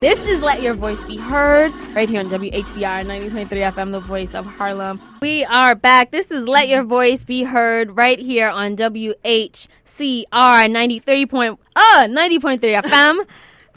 This is Let Your Voice Be Heard right here on WHCR 90.3 FM, the voice of Harlem. We are back. This is Let Your Voice Be Heard right here on WHCR 93. Point, uh, 90.3 FM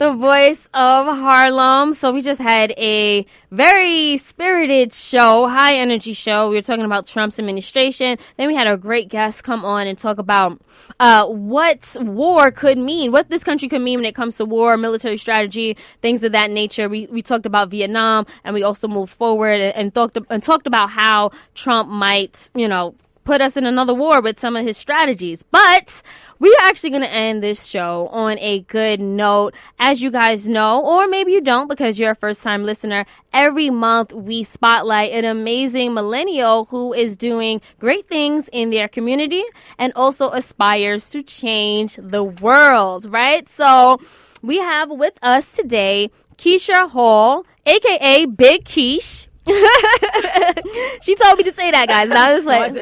the voice of Harlem. So we just had a very spirited show, high energy show. We were talking about Trump's administration. Then we had a great guest come on and talk about uh, what war could mean, what this country could mean when it comes to war, military strategy, things of that nature. We we talked about Vietnam, and we also moved forward and, and talked and talked about how Trump might, you know put us in another war with some of his strategies. But we are actually going to end this show on a good note. As you guys know, or maybe you don't because you're a first time listener, every month we spotlight an amazing millennial who is doing great things in their community and also aspires to change the world, right? So we have with us today Keisha Hall, aka Big Keish. she told me to say that, guys. And I was like, no,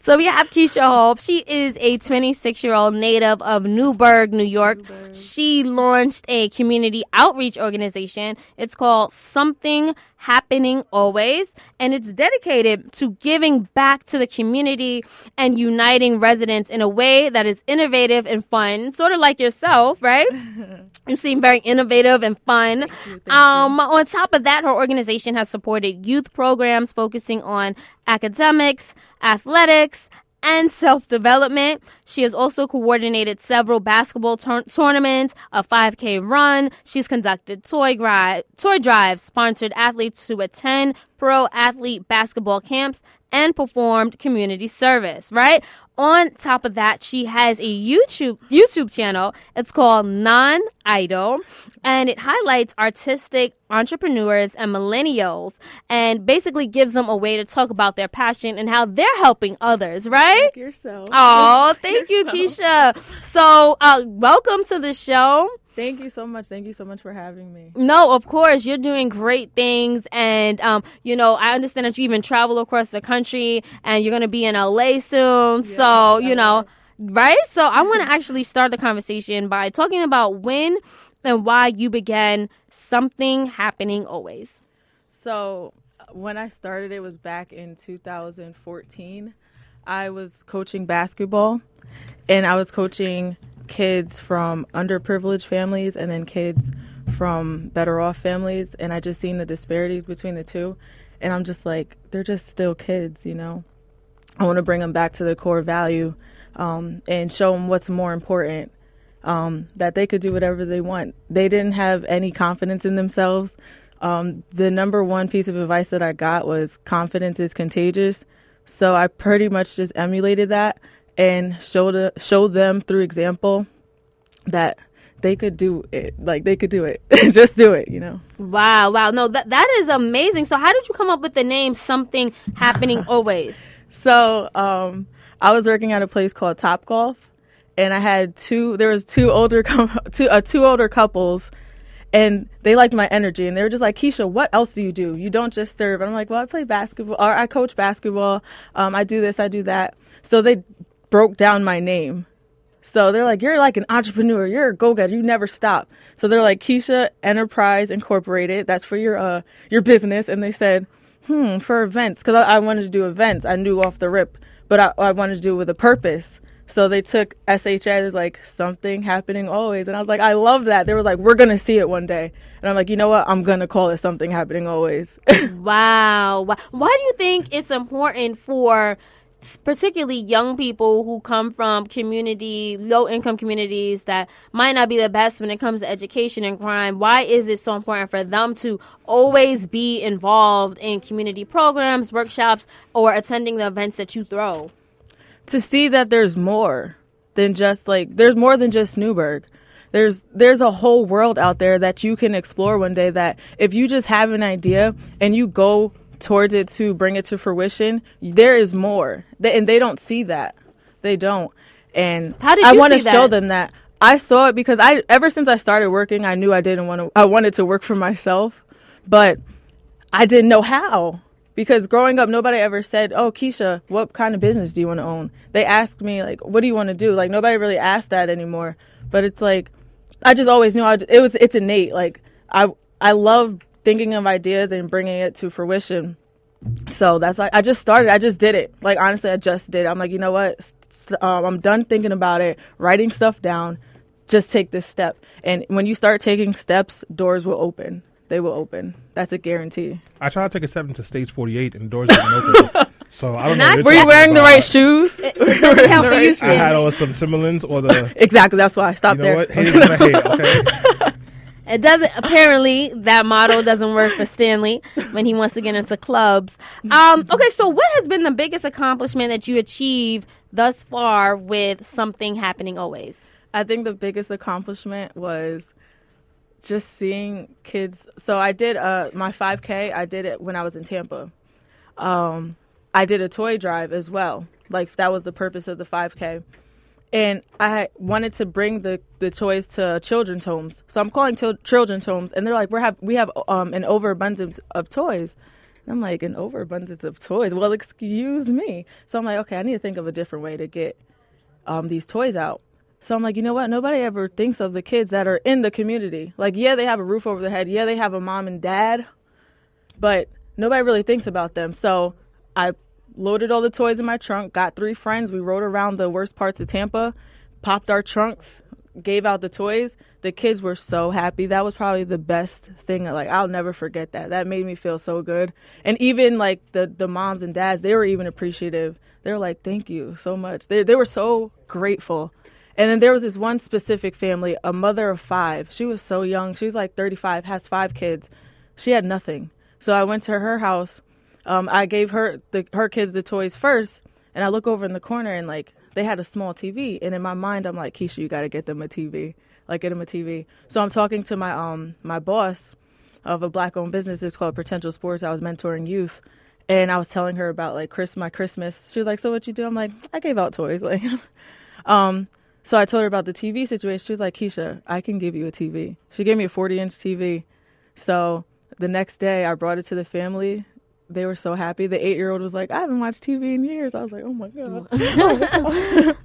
so we have Keisha Hope. She is a 26 year old native of Newburgh, New York. Newburgh. She launched a community outreach organization. It's called Something happening always. And it's dedicated to giving back to the community and uniting residents in a way that is innovative and fun, sort of like yourself, right? you seem very innovative and fun. Thank you, thank um, on top of that, her organization has supported youth programs focusing on academics, athletics, and self development. She has also coordinated several basketball tournaments, a 5K run. She's conducted toy, gri- toy drives, sponsored athletes to attend pro athlete basketball camps, and performed community service, right? On top of that, she has a YouTube YouTube channel. It's called Non Idle, and it highlights artistic entrepreneurs and millennials, and basically gives them a way to talk about their passion and how they're helping others. Right? Thank yourself. Oh, thank you, Keisha. So, uh, welcome to the show. Thank you so much. Thank you so much for having me. No, of course. You're doing great things. And, um, you know, I understand that you even travel across the country and you're going to be in LA soon. Yeah, so, you know, right? So I want to actually start the conversation by talking about when and why you began something happening always. So when I started, it was back in 2014. I was coaching basketball and I was coaching kids from underprivileged families and then kids from better off families and I just seen the disparities between the two and I'm just like they're just still kids, you know. I want to bring them back to the core value um, and show them what's more important. Um, that they could do whatever they want. They didn't have any confidence in themselves. Um, the number one piece of advice that I got was confidence is contagious. So I pretty much just emulated that and show the show them through example that they could do it like they could do it. Just do it you know? Wow wow. No that that is amazing. So how did you come up with the name something happening always? So um i was working at a place called top golf and i had two there was two older two uh, two older couples and they liked my energy and they were just like keisha what else do you do? You don't just serve. And i'm like well i play basketball or i coach basketball. Um, i do this i do that. So they broke down my name. So they're like, you're like an entrepreneur. You're a go-getter. You never stop. So they're like, Keisha Enterprise Incorporated. That's for your uh your business. And they said, hmm, for events, because I, I, wanted to do events. I knew off the rip, but I, I wanted to do it with a purpose. So they took SHA. as like something happening always, and I was like, I love that. They were like, we're gonna see it one day, and I'm like, you know what? I'm gonna call it something happening always. wow. Why do you think it's important for particularly young people who come from community low income communities that might not be the best when it comes to education and crime why is it so important for them to always be involved in community programs workshops or attending the events that you throw? To see that there's more than just like there's more than just Newburgh there's there's a whole world out there that you can explore one day that if you just have an idea and you go towards it to bring it to fruition, there is more. They, and they don't see that. They don't. And I want to show them that. I saw it because I ever since I started working, I knew I didn't want to I wanted to work for myself, but I didn't know how. Because growing up, nobody ever said, "Oh, Keisha, what kind of business do you want to own?" They asked me like, "What do you want to do?" Like nobody really asked that anymore. But it's like I just always knew I, it was it's innate. Like I I love thinking of ideas and bringing it to fruition. So that's like I just started. I just did it. Like honestly, I just did. I'm like, you know what? Um, I'm done thinking about it, writing stuff down. Just take this step. And when you start taking steps, doors will open. They will open. That's a guarantee. I tried to take a step into stage 48 and doors didn't open. So I don't know. Were you wearing the right shoes? It doesn't help for you, I had on some Timberlands or the. exactly. That's why I You stopped know there. what? Haters gonna hate. Okay. It doesn't. Apparently, that model doesn't work for Stanley when he wants to get into clubs. Um, okay, so what has been the biggest accomplishment that you achieved thus far with something happening always? I think the biggest accomplishment was just seeing kids. So I did uh, my 5K. I did it when I was in Tampa. Um, I did a toy drive as well. Like that was the purpose of the 5K. And I wanted to bring the, the toys to children's homes. So I'm calling children's homes, and they're like, "We have we have um, an overabundance of toys." And I'm like, "An overabundance of toys?" Well, excuse me. So I'm like, "Okay, I need to think of a different way to get um, these toys out. So I'm like, you know what? Nobody ever thinks of the kids that are in the community. Like, yeah, they have a roof over their head. Yeah, they have a mom and dad, but nobody really thinks about them. So I loaded all the toys in my trunk, got three friends. We rode around the worst parts of Tampa, popped our trunks, gave out the toys. The kids were so happy. That was probably the best thing. Like, I'll never forget that. That made me feel so good. And even like the, the moms and dads, they were even appreciative. They were like, thank you so much. They, they were so grateful. And then there was this one specific family, a mother of five. She was so young. She's like 35, has five kids. She had nothing. So I went to her house. Um, I gave her the, her kids the toys first, and I look over in the corner and like they had a small TV. And in my mind, I'm like, Keisha, you got to get them a TV. Like get them a TV. So I'm talking to my um my boss of a black owned business. It's called Potential Sports. I was mentoring youth. And I was telling her about like Chris, my Christmas. She was like, "So what you do?" I'm like, "I gave out toys." Like, um, so I told her about the TV situation. She was like, Keisha, I can give you a TV. She gave me a 40 inch TV. So the next day, I brought it to the family. They were so happy. The eight year old was like, I haven't watched TV in years. I was like, oh my God. but yeah,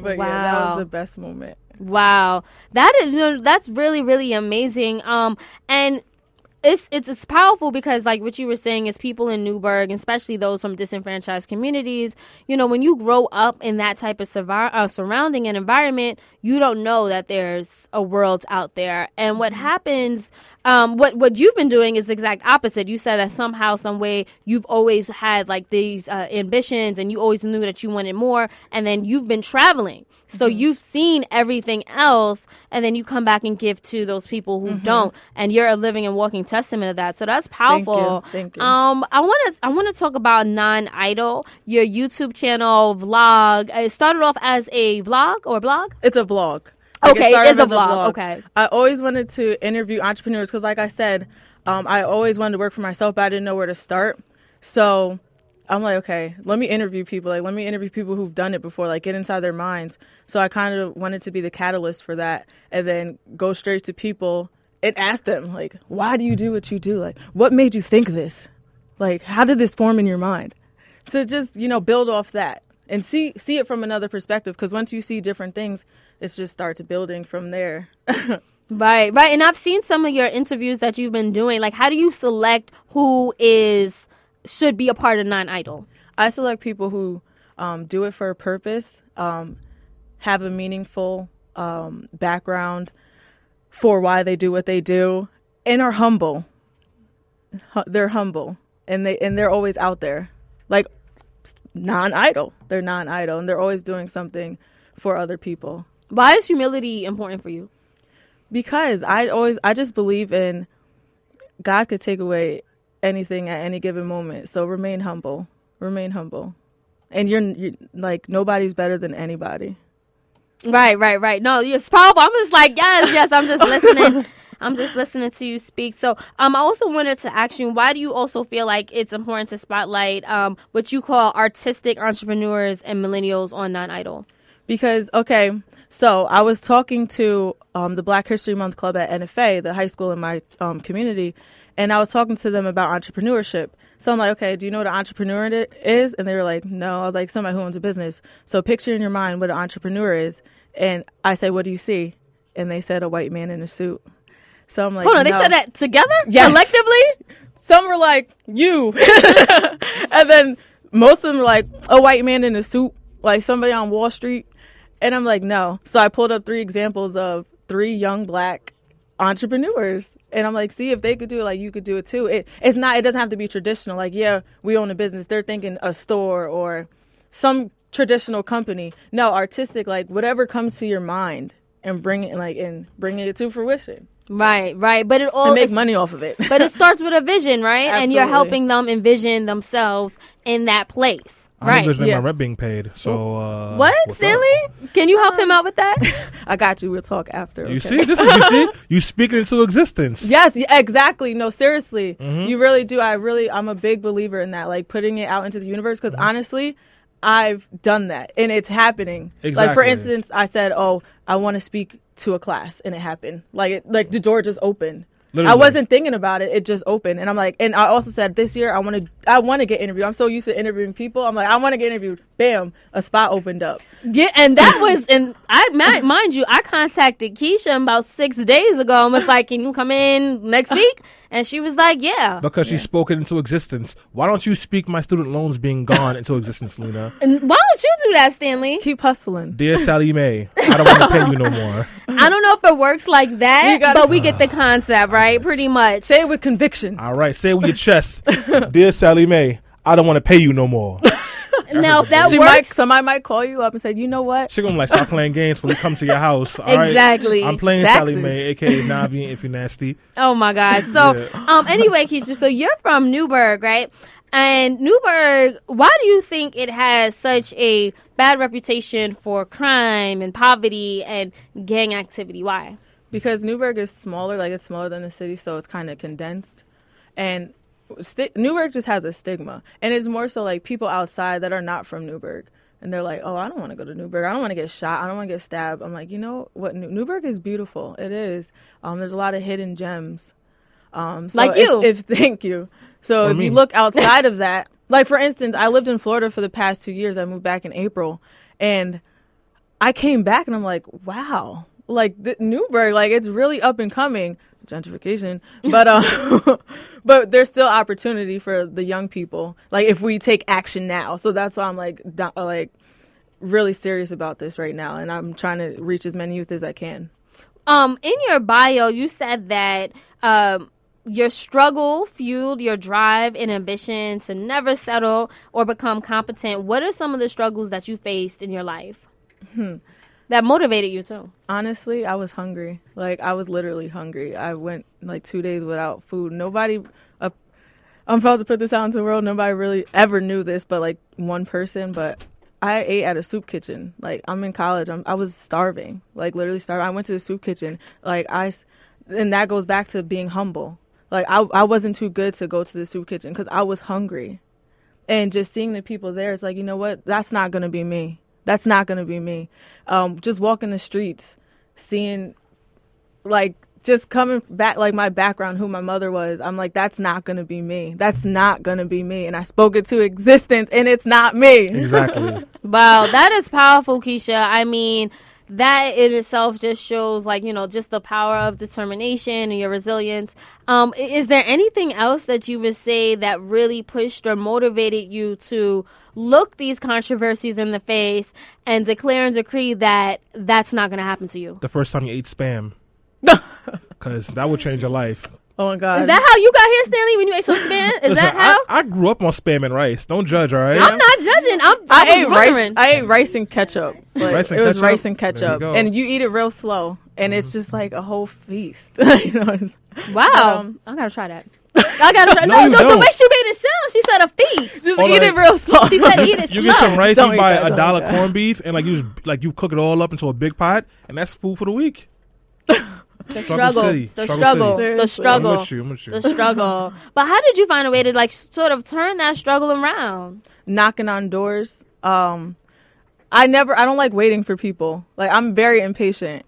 that Wow. was the best moment. Wow, that is that's really really amazing. Um, and it's it's it's powerful because like what you were saying is people in Newburgh, especially those from disenfranchised communities. You know, when you grow up in that type of survi- uh, surrounding and environment, you don't know that there's a world out there. And what happens, um, what what you've been doing is the exact opposite. You said that somehow, some way, you've always had like these uh, ambitions, and you always knew that you wanted more, and then you've been traveling. So you've seen everything else, and then you come back and give to those people who don't, and you're a living and walking testament of that. So that's Thank you. powerful. Thank you. Um, I want to I want to talk about non idle, your YouTube channel, vlog. It started off as a vlog or blog. It's a vlog. Okay, it is a vlog. Okay. I always wanted to interview entrepreneurs because, like I said, um, I always wanted to work for myself, but I didn't know where to start. So I'm like, okay, let me interview people. Like, let me interview people who've done it before, like, get inside their minds. So I kind of wanted to be the catalyst for that and then go straight to people and ask them, like, why do you do what you do? Like, what made you think this? Like, how did this form in your mind? To just, you know, build off that and see see it from another perspective because once you see different things, it just starts building from there. Right, right. And I've seen some of your interviews that you've been doing. Like, how do you select who is should be a part of non idle? I select people who um, do it for a purpose, um, have a meaningful um, background for why they do what they do, and are humble. They're humble, and they and they're always out there, like non-idle. They're non-idle and they're always doing something for other people. Why is humility important for you? because I always I just believe in God could take away anything at any given moment. So remain humble. Remain humble. And you're, you like nobody's better than anybody. Right, right, right. No, it's powerful. I'm just like, yes, yes. I'm just listening. I'm just listening to you speak. So, um, I also wanted to ask you, why do you also feel like it's important to spotlight um what you call artistic entrepreneurs and millennials on non idle? Because okay, so I was talking to um, the Black History Month Club at NFA, the high school in my um, community, and I was talking to them about entrepreneurship. So I'm like, okay, do you know what an entrepreneur is? And they were like, no. I was like, somebody who owns a business. So picture in your mind what an entrepreneur is, and I said, what do you see? and they said a white man in a suit. So I'm like, Hold on, they said that together? Yes. Collectively? Some were like, you. and then most of them were like, a white man in a suit, like somebody on Wall Street. And I'm like, no. So I pulled up three examples of three young black entrepreneurs. And I'm like, see, if they could do it, like you could do it too. It, it's not, it doesn't have to be traditional. Like, yeah, we own a business. They're thinking a store or some traditional company. No, artistic, like whatever comes to your mind and bring it like and bring it to fruition Right, right. But it all and make money off of it. But it starts with a vision, right? And you're helping them envision themselves in that place. I'm Right. envisioning Yeah. my rent being paid. So uh, What, what's up? Stanley? Can you help him out with that? I got you. We'll talk after. You okay? see, this is you see, you speak it into existence. Yes, exactly. No, seriously, Mm-hmm. you really do. I really, I'm a big believer in that, like putting it out into the universe. Because Mm-hmm. honestly, I've done that, and it's happening. Like for instance, I said, "Oh, I want to speak to a class," and it happened. Like, it, like the door just opened. I wasn't thinking about it; it just opened, and I'm like, and I also said this year I want to, I want to get interviewed. I'm so used to interviewing people. I'm like, I want to get interviewed. Bam, a spot opened up. Yeah, and that was, and I mi- mind you, I contacted Keisha about six days ago and was like, "Can you come in next week?" And she was like, "Yeah." Because she spoke it into existence. Why don't you speak my student loans being gone into existence, Lena? And why don't you do that, Stanley? Keep hustling. Dear Sallie Mae, I don't want to pay you no more. I don't know if it works like that, You gotta- but we get ah. the concept, right? Pretty much. Say it with conviction. All right, say it with your chest. Dear Sallie Mae, I don't want to pay you no more. Now if that She works, might, somebody might call you up and say, "You know what? She gonna like stop playing games when we come to your house. All right? Exactly. I'm playing Taxes. Sallie Mae, aka Navi, if you're nasty. Oh my God. So, Yeah. um, anyway, Keisha, so you're from Newburgh, right? And Newburgh, why do you think it has such a bad reputation for crime and poverty and gang activity? Why? because Newburgh is smaller, like it's smaller than the city, so it's kind of condensed. And sti- Newburgh just has a stigma, and it's more so like people outside that are not from Newburgh, and they're like, "Oh, I don't want to go to Newburgh. I don't want to get shot. I don't want to get stabbed." I'm like, you know what? New- Newburgh is beautiful. It is. Um, there's a lot of hidden gems. Um, so Like if- you. If, thank you. So Or if me. you look outside of that, like for instance, I lived in Florida for the past two years. I moved back in April, and I came back and I'm like, wow, like the Newburgh, like it's really up and coming gentrification, but um, but there's still opportunity for the young people. Like if we take action now, so that's why I'm like do- like really serious about this right now, and I'm trying to reach as many youth as I can. Um, in your bio, you said that um, your struggle fueled your drive and ambition to never settle or become competent. What are some of the struggles that you faced in your life that motivated you too? Honestly, I was hungry. Like I was literally hungry. I went like two days without food. Nobody. Uh, I'm supposed to put this out into the world. Nobody really ever knew this, but like one person. But I ate at a soup kitchen. Like I'm in college. I'm, I was starving. Like literally starving. I went to the soup kitchen. Like I, and that goes back to being humble. Like I, I wasn't too good to go to the soup kitchen because I was hungry, and just seeing the people there, it's like you know what? That's not gonna be me. That's not gonna be me. Um, just walking the streets, seeing, like just coming back like my background who my mother was i'm like that's not gonna be me that's not gonna be me and i spoke it to existence and it's not me Exactly. Wow, that is powerful, Keisha. I mean, that in itself just shows, like, you know, just the power of determination and your resilience. Um, is there anything else that you would say that really pushed or motivated you to look these controversies in the face and declare and decree that that's not going to happen to you? the first time you ate spam. Because that would change your life. Oh my god Is that how you got here, Stanley, when you ate some spam? Is Listen, that how? I, I grew up on spam and rice. Don't judge, all right? I'm not judging. I'm, I, I, was ate rice. I ate rice and ketchup. Like, Rice and it was ketchup? rice and There you ketchup, and you eat it real slow, and it's just like a whole feast. you know, it's- wow. um, I got to try that. I got to try. No, No, you no, the way she made it sound, she said a feast. just Or eat like- it real slow. She said eat it You slow. get some rice, Don't you buy that, a dollar eat corned beef, and like you just like you cook it all up into a big pot, and that's food for the week. The struggle, City. the Struggle struggle, the Seriously. I'm struggle, with you. I'm with you. the struggle. But how did you find a way to like sort of turn that struggle around? knocking on doors. Um, I never. I don't like waiting for people. Like I'm very impatient,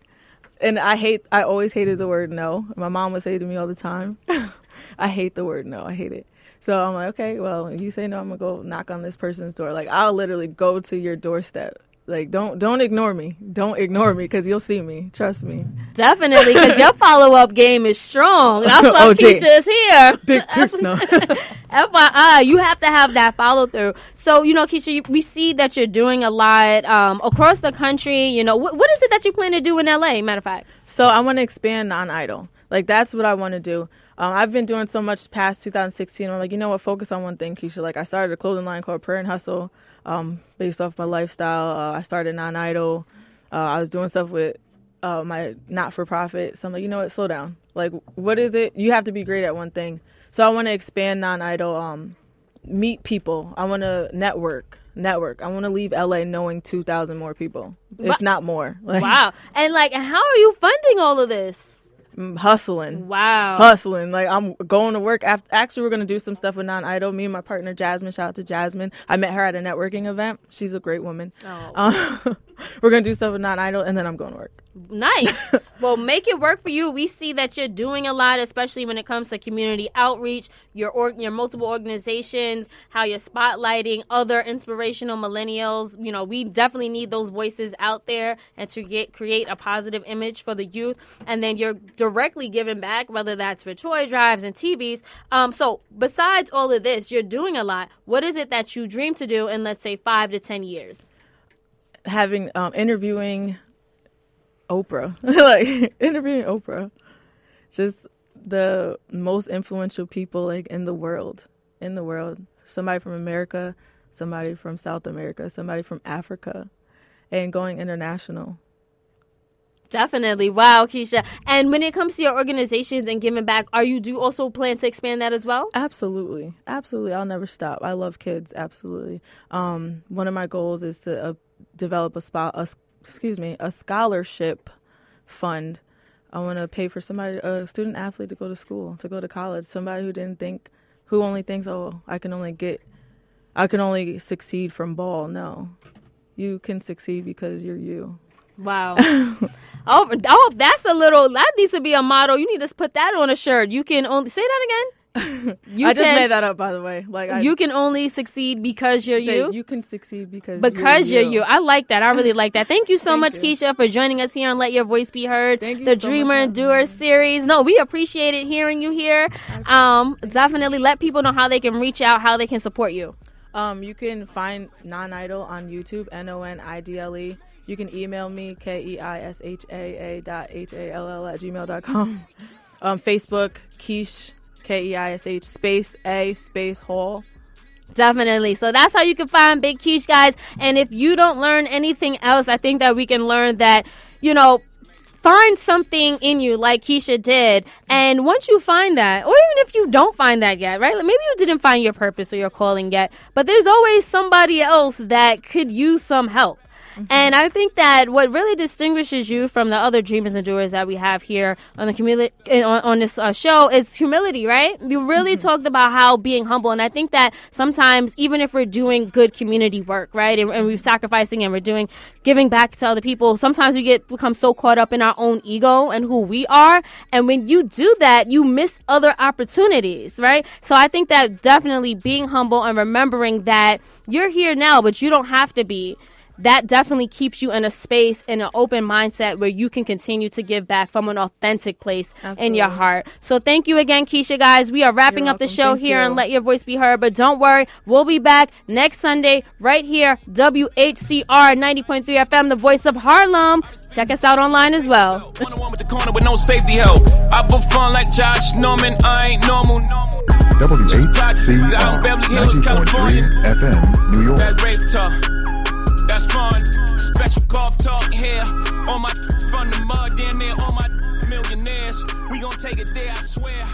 and I hate. I always hated the word no. My mom would say to me all the time, "I hate the word no. I hate it." So I'm like, okay, well, you say no, I'm gonna go knock on this person's door. Like I'll literally go to your doorstep Like don't don't ignore me. Don't ignore me because you'll see me. Trust me. Definitely, because your follow up game is strong. That's why Oh. Keisha is here. Big no. FYI, you have to have that follow through. So, you know, Keisha, we see that you're doing a lot um, across the country. You know, what, what is it that you plan to do in LA, matter of fact? So I want to expand non-idle. Like that's what I want to do. Um, I've been doing so much past 2016. I'm like, you know what? Focus on one thing, Keisha. Like I started a clothing line called Prayer and Hustle, um, based off my lifestyle. Uh, I started non-idle. Uh, I was doing stuff with uh, my not-for-profit. So I'm like, you know what? Slow down. Like, what is it? You have to be great at one thing. So I want to expand non-idle. Um, meet people. I want to network. Network. I want to leave LA knowing 2,000 more people, if not more. Like, Wow. And, like, how are you funding all of this? I'm hustling. Wow. hustling. Like I'm going to work. After, actually, we're gonna do some stuff with Non Idle. Me and my partner Jasmine. Shout out to Jasmine. I met her at a networking event. She's a great woman. Oh. Um, we're gonna do stuff with Non Idle, and then I'm going to work. Nice. well, make it work for you. We see that you're doing a lot, especially when it comes to community outreach, your or- your multiple organizations, how you're spotlighting other inspirational millennials. You know, we definitely need those voices out there and to get create a positive image for the youth. And then you're directly giving back, whether that's for toy drives and TVs. Um, so besides all of this, you're doing a lot. What is it that you dream to do in, let's say, five to ten years? Having um, interviewing Oprah, like interviewing Oprah, just the most influential people like in the world, in the world. Somebody from America, somebody from South America, somebody from Africa, and going international. Definitely. Wow, Keisha. And when it comes to your organizations and giving back, are you do also plan to expand that as well? Absolutely, absolutely. I'll never stop. I love kids. Absolutely. Um, one of my goals is to uh, develop a, spo- a excuse me a scholarship fund. I want to pay for somebody, a student athlete, to go to school, to go to college. Somebody who didn't think, who only thinks, oh, I can only get, I can only succeed from ball. No, you can succeed because you're you. Wow. oh, oh, that's a little. That needs to be a motto. You need to put that on a shirt. You can only say that again. You I just can, made that up, by the way. Like I You can only succeed because you're say you. you can succeed because because you're you. I like that. I really like that. Thank you so Thank much, you. Keisha, for joining us here on Let Your Voice Be Heard, Thank you the so Dreamer and Doer series. No, we appreciate it hearing you here. Um, definitely let people know how they can reach out, how they can support you. Um, you can find Non Idle on YouTube, N O N I D L E. You can email me, K E I S H A A dot H A L L at gmail dot com. Um, Facebook, Keish, K E I S H space A space Hall. Definitely. So that's how you can find Big Keish, guys. And if you don't learn anything else, I think that we can learn that, you know, find something in you like Keisha did. And once you find that, or even if you don't find that yet, right? Like maybe you didn't find your purpose or your calling yet, but there's always somebody else that could use some help. Mm-hmm. And I think that what really distinguishes you from the other dreamers and doers that we have here on the community eh, on, on this uh, show is humility, right? You really mm-hmm. talked about how being humble, and I think that sometimes even if we're doing good community work, right, and, and we're sacrificing and we're doing giving back to other people, sometimes we get become so caught up in our own ego and who we are, and when you do that, you miss other opportunities, right? So I think that definitely being humble and remembering that you're here now, but you don't have to be that definitely keeps you in a space in an open mindset where you can continue to give back from an authentic place in your heart. So thank you again, Keisha, guys. We are wrapping You're up the show Thank here you. and let your voice be heard. But don't worry, we'll be back next Sunday right here, WHCR 90.3 FM, the voice of Harlem. Check us out online as well. One on one with the corner with no safety help. I perform like Josh Norman. I ain't normal. WHCR Out in Beverly Hills, 90.3 FM, New York. That's fun. Special golf talk here. On my from the mud, damn near all my millionaires. We gon' take it there, I swear.